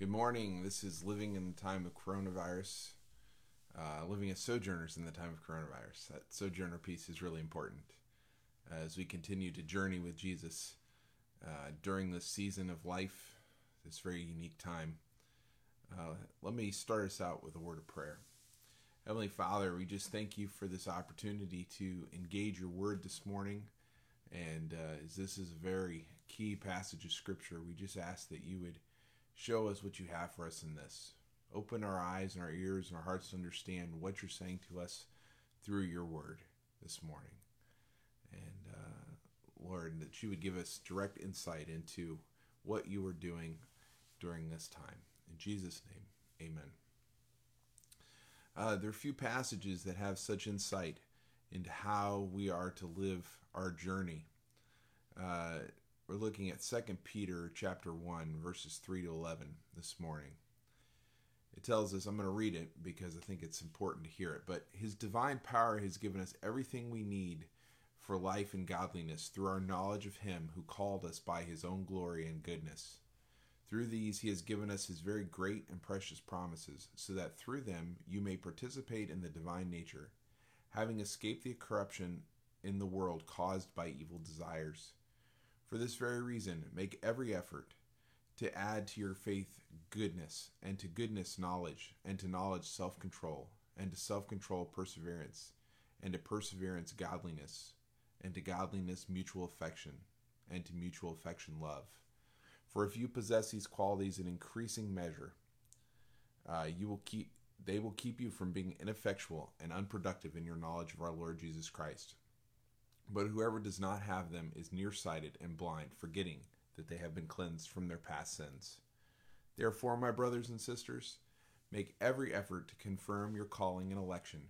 Good morning. This is living in the time of coronavirus, uh, living as sojourners in the time of coronavirus. That sojourner piece is really important as we continue to journey with Jesus uh, during this season of life, this very unique time. Uh, let me start us out with a word of prayer. Heavenly Father, we just thank you for this opportunity to engage your word this morning. And uh, as this is a very key passage of Scripture, we just ask that you would show us what you have for us in this. Open our eyes and our ears and our hearts to understand what you're saying to us through your word this morning. And uh, Lord, that you would give us direct insight into what you are doing during this time. In Jesus' name, amen. Uh, there are few passages that have such insight into how we are to live our journey. Uh, we're looking at 2 Peter chapter 1 verses 3 to 11 this morning. It tells us I'm going to read it because I think it's important to hear it, but his divine power has given us everything we need for life and godliness through our knowledge of him who called us by his own glory and goodness. Through these he has given us his very great and precious promises, so that through them you may participate in the divine nature, having escaped the corruption in the world caused by evil desires. For this very reason, make every effort to add to your faith goodness, and to goodness knowledge, and to knowledge self control, and to self control perseverance, and to perseverance godliness, and to godliness mutual affection, and to mutual affection love. For if you possess these qualities in increasing measure, uh, you will keep they will keep you from being ineffectual and unproductive in your knowledge of our Lord Jesus Christ. But whoever does not have them is nearsighted and blind, forgetting that they have been cleansed from their past sins. Therefore, my brothers and sisters, make every effort to confirm your calling and election.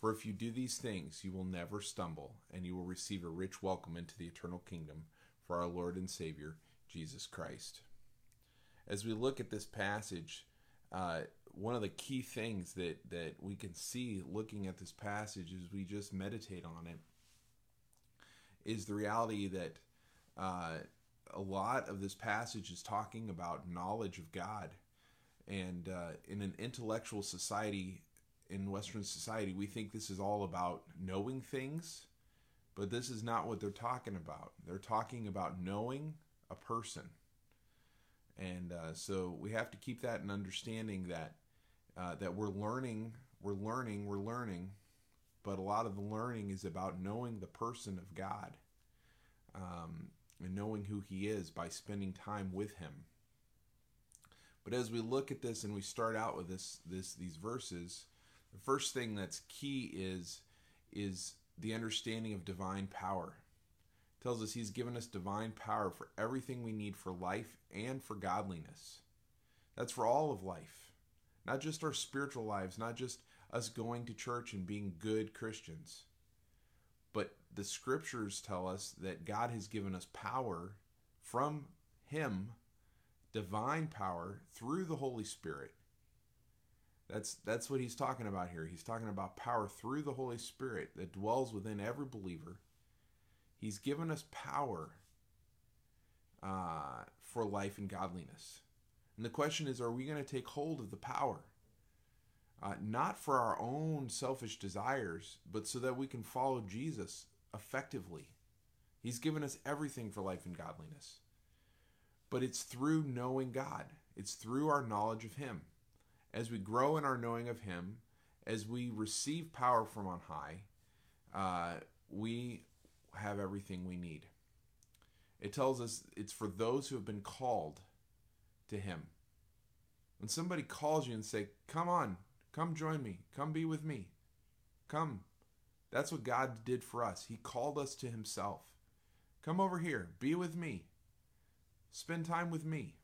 For if you do these things, you will never stumble, and you will receive a rich welcome into the eternal kingdom for our Lord and Savior, Jesus Christ. As we look at this passage, uh, one of the key things that, that we can see looking at this passage as we just meditate on it is the reality that uh, a lot of this passage is talking about knowledge of God. And uh, in an intellectual society, in Western society, we think this is all about knowing things, but this is not what they're talking about. They're talking about knowing a person. And uh, so we have to keep that in understanding that uh, that we're learning, we're learning, we're learning, but a lot of the learning is about knowing the person of God um, and knowing who He is by spending time with Him. But as we look at this and we start out with this, this these verses, the first thing that's key is is the understanding of divine power. It tells us He's given us divine power for everything we need for life and for godliness. That's for all of life, not just our spiritual lives, not just us going to church and being good Christians. But the scriptures tell us that God has given us power from Him, divine power through the Holy Spirit. That's that's what he's talking about here. He's talking about power through the Holy Spirit that dwells within every believer. He's given us power uh, for life and godliness. And the question is, are we going to take hold of the power? Uh, not for our own selfish desires, but so that we can follow Jesus effectively. He's given us everything for life and godliness. But it's through knowing God, it's through our knowledge of Him. As we grow in our knowing of Him, as we receive power from on high, uh, we have everything we need. It tells us it's for those who have been called to Him. When somebody calls you and say, "Come on, Come join me. Come be with me. Come. That's what God did for us. He called us to Himself. Come over here. Be with me. Spend time with me.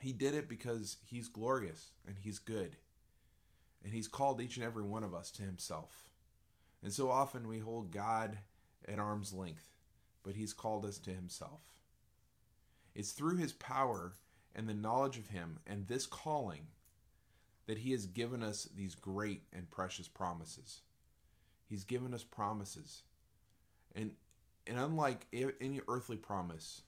He did it because He's glorious and He's good. And He's called each and every one of us to Himself. And so often we hold God at arm's length, but He's called us to Himself. It's through His power and the knowledge of Him and this calling that He has given us these great and precious promises. He's given us promises. And, and unlike any earthly promise,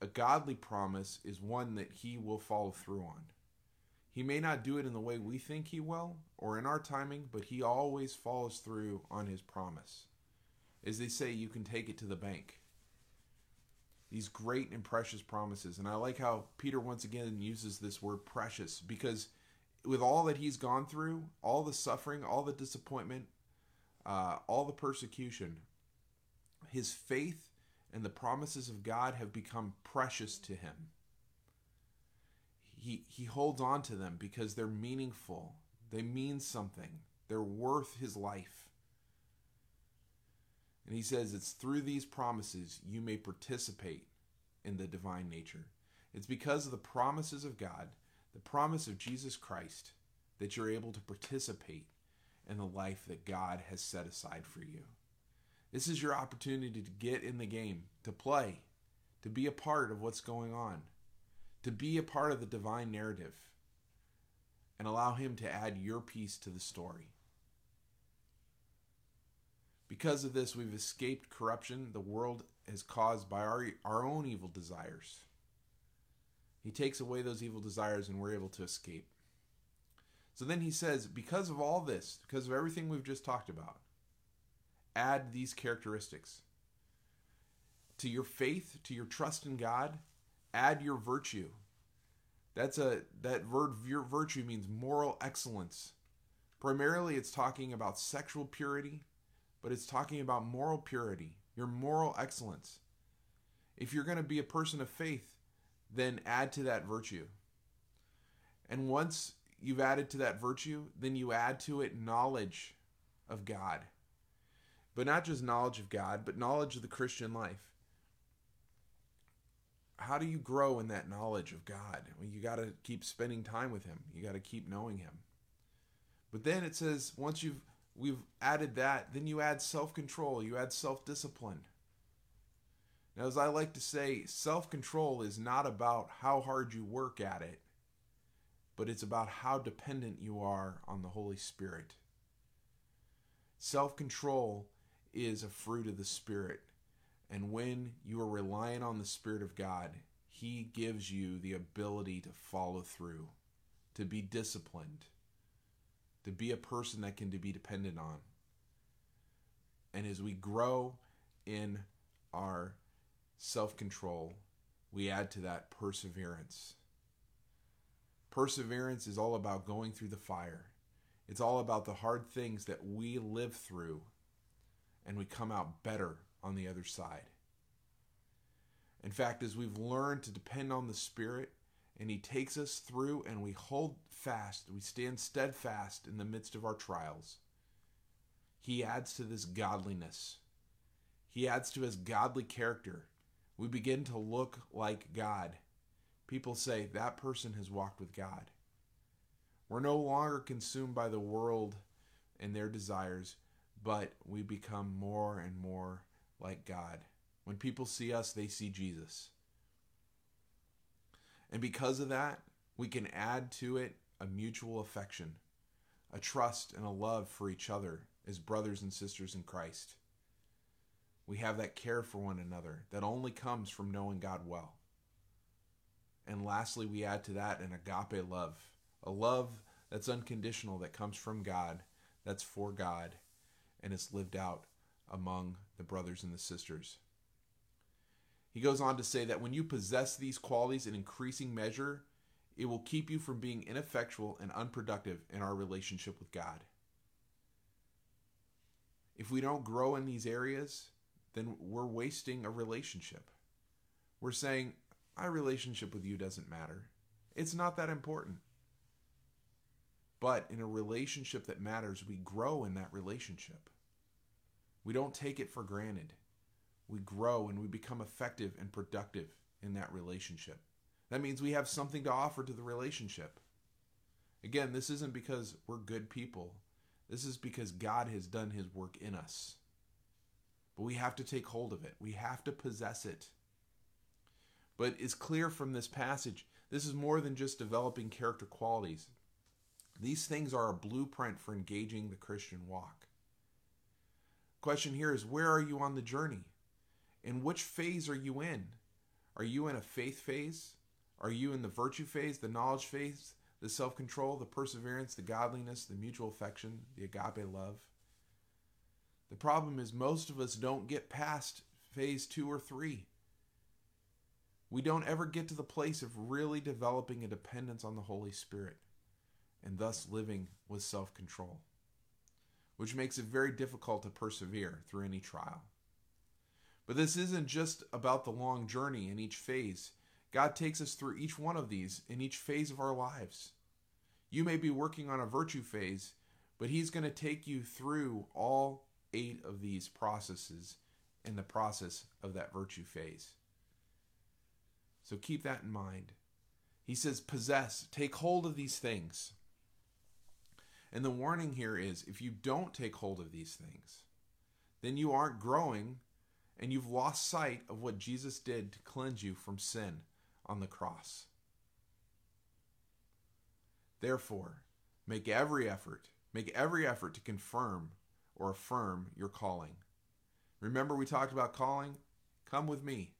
a godly promise is one that he will follow through on. He may not do it in the way we think he will or in our timing, but he always follows through on his promise. As they say, you can take it to the bank. These great and precious promises. And I like how Peter once again uses this word precious because with all that he's gone through, all the suffering, all the disappointment, uh, all the persecution, his faith and the promises of God have become precious to him. He, he holds on to them because they're meaningful, they mean something, they're worth his life. And he says it's through these promises you may participate in the divine nature. It's because of the promises of God, the promise of Jesus Christ, that you're able to participate in the life that God has set aside for you. This is your opportunity to get in the game, to play, to be a part of what's going on, to be a part of the divine narrative, and allow Him to add your piece to the story. Because of this, we've escaped corruption the world has caused by our, our own evil desires. He takes away those evil desires, and we're able to escape. So then he says, because of all this, because of everything we've just talked about, add these characteristics. To your faith, to your trust in God, add your virtue. That's a that word virtue means moral excellence. Primarily it's talking about sexual purity, but it's talking about moral purity, your moral excellence. If you're going to be a person of faith, then add to that virtue. And once you've added to that virtue, then you add to it knowledge of God. But not just knowledge of God, but knowledge of the Christian life. How do you grow in that knowledge of God? Well, you got to keep spending time with Him. You got to keep knowing Him. But then it says once you've we've added that, then you add self-control, you add self-discipline. Now, as I like to say, self-control is not about how hard you work at it, but it's about how dependent you are on the Holy Spirit. Self-control is a fruit of the Spirit. And when you are relying on the Spirit of God, He gives you the ability to follow through, to be disciplined, to be a person that can be dependent on. And as we grow in our self control, we add to that perseverance. Perseverance is all about going through the fire. It's all about the hard things that we live through and we come out better on the other side. In fact, as we've learned to depend on the Spirit and He takes us through and we hold fast, we stand steadfast in the midst of our trials, He adds to this godliness. He adds to His godly character. We begin to look like God. People say that person has walked with God. We're no longer consumed by the world and their desires but we become more and more like God. When people see us, they see Jesus. And because of that, we can add to it a mutual affection, a trust and a love for each other as brothers and sisters in Christ. We have that care for one another that only comes from knowing God well. And lastly, we add to that an agape love, a love that's unconditional, that comes from God, that's for God, and it's lived out among the brothers and the sisters. He goes on to say that when you possess these qualities in increasing measure, it will keep you from being ineffectual and unproductive in our relationship with God. If we don't grow in these areas, then we're wasting a relationship. We're saying, my relationship with you doesn't matter. It's not that important. But in a relationship that matters, we grow in that relationship. We don't take it for granted. We grow and we become effective and productive in that relationship. That means we have something to offer to the relationship. Again, this isn't because we're good people. This is because God has done his work in us. But we have to take hold of it. We have to possess it. But it's clear from this passage, this is more than just developing character qualities. These things are a blueprint for engaging the Christian walk. Question here is where are you on the journey? In which phase are you in? Are you in a faith phase? Are you in the virtue phase, the knowledge phase, the self control, the perseverance, the godliness, the mutual affection, the agape love? The problem is, most of us don't get past phase two or three. We don't ever get to the place of really developing a dependence on the Holy Spirit and thus living with self control, which makes it very difficult to persevere through any trial. But this isn't just about the long journey in each phase. God takes us through each one of these in each phase of our lives. You may be working on a virtue phase, but He's going to take you through all eight of these processes in the process of that virtue phase. So keep that in mind. He says, possess, take hold of these things. And the warning here is if you don't take hold of these things, then you aren't growing and you've lost sight of what Jesus did to cleanse you from sin on the cross. Therefore, make every effort, make every effort to confirm or affirm your calling. Remember, we talked about calling? Come with me.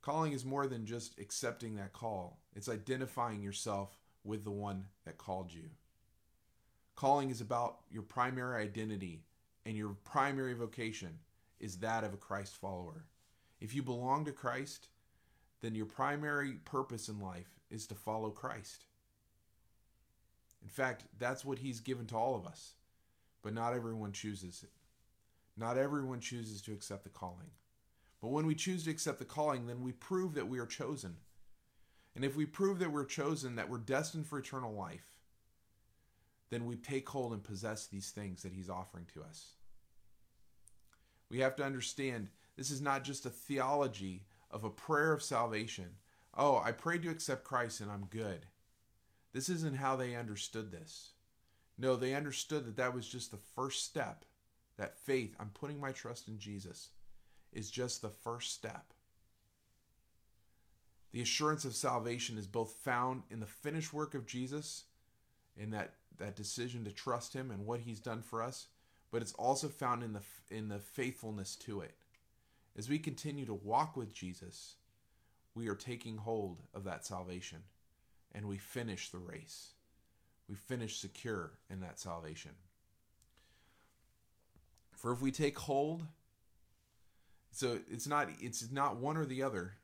Calling is more than just accepting that call, it's identifying yourself with the one that called you. Calling is about your primary identity, and your primary vocation is that of a Christ follower. If you belong to Christ, then your primary purpose in life is to follow Christ. In fact, that's what He's given to all of us, but not everyone chooses it. Not everyone chooses to accept the calling. But when we choose to accept the calling, then we prove that we are chosen. And if we prove that we're chosen, that we're destined for eternal life, then we take hold and possess these things that He's offering to us. We have to understand this is not just a theology of a prayer of salvation. Oh, I prayed to accept Christ and I'm good. This isn't how they understood this. No, they understood that that was just the first step. That faith, I'm putting my trust in Jesus, is just the first step. The assurance of salvation is both found in the finished work of Jesus, in that, that decision to trust him and what he's done for us, but it's also found in the in the faithfulness to it. As we continue to walk with Jesus, we are taking hold of that salvation and we finish the race. We finish secure in that salvation. For if we take hold, so it's not it's not one or the other.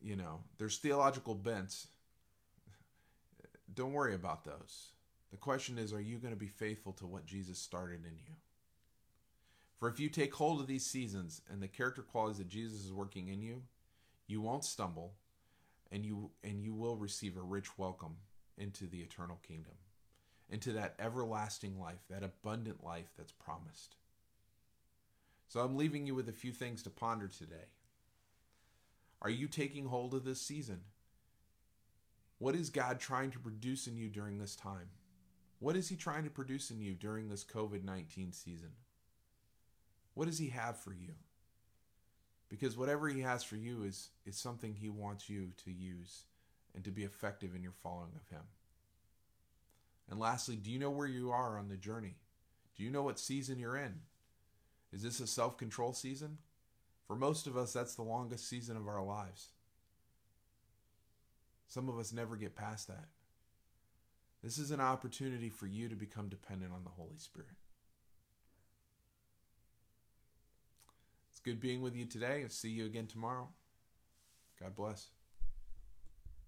You know, there's theological bents. Don't worry about those. The question is, are you going to be faithful to what Jesus started in you? For if you take hold of these seasons and the character qualities that Jesus is working in you, you won't stumble and you and you will receive a rich welcome into the eternal kingdom, into that everlasting life, that abundant life that's promised. So I'm leaving you with a few things to ponder today. Are you taking hold of this season? What is God trying to produce in you during this time? What is He trying to produce in you during this COVID 19 season? What does He have for you? Because whatever He has for you is, is something He wants you to use and to be effective in your following of Him. And lastly, do you know where you are on the journey? Do you know what season you're in? Is this a self control season? For most of us, that's the longest season of our lives. Some of us never get past that. This is an opportunity for you to become dependent on the Holy Spirit. It's good being with you today. I'll see you again tomorrow. God bless.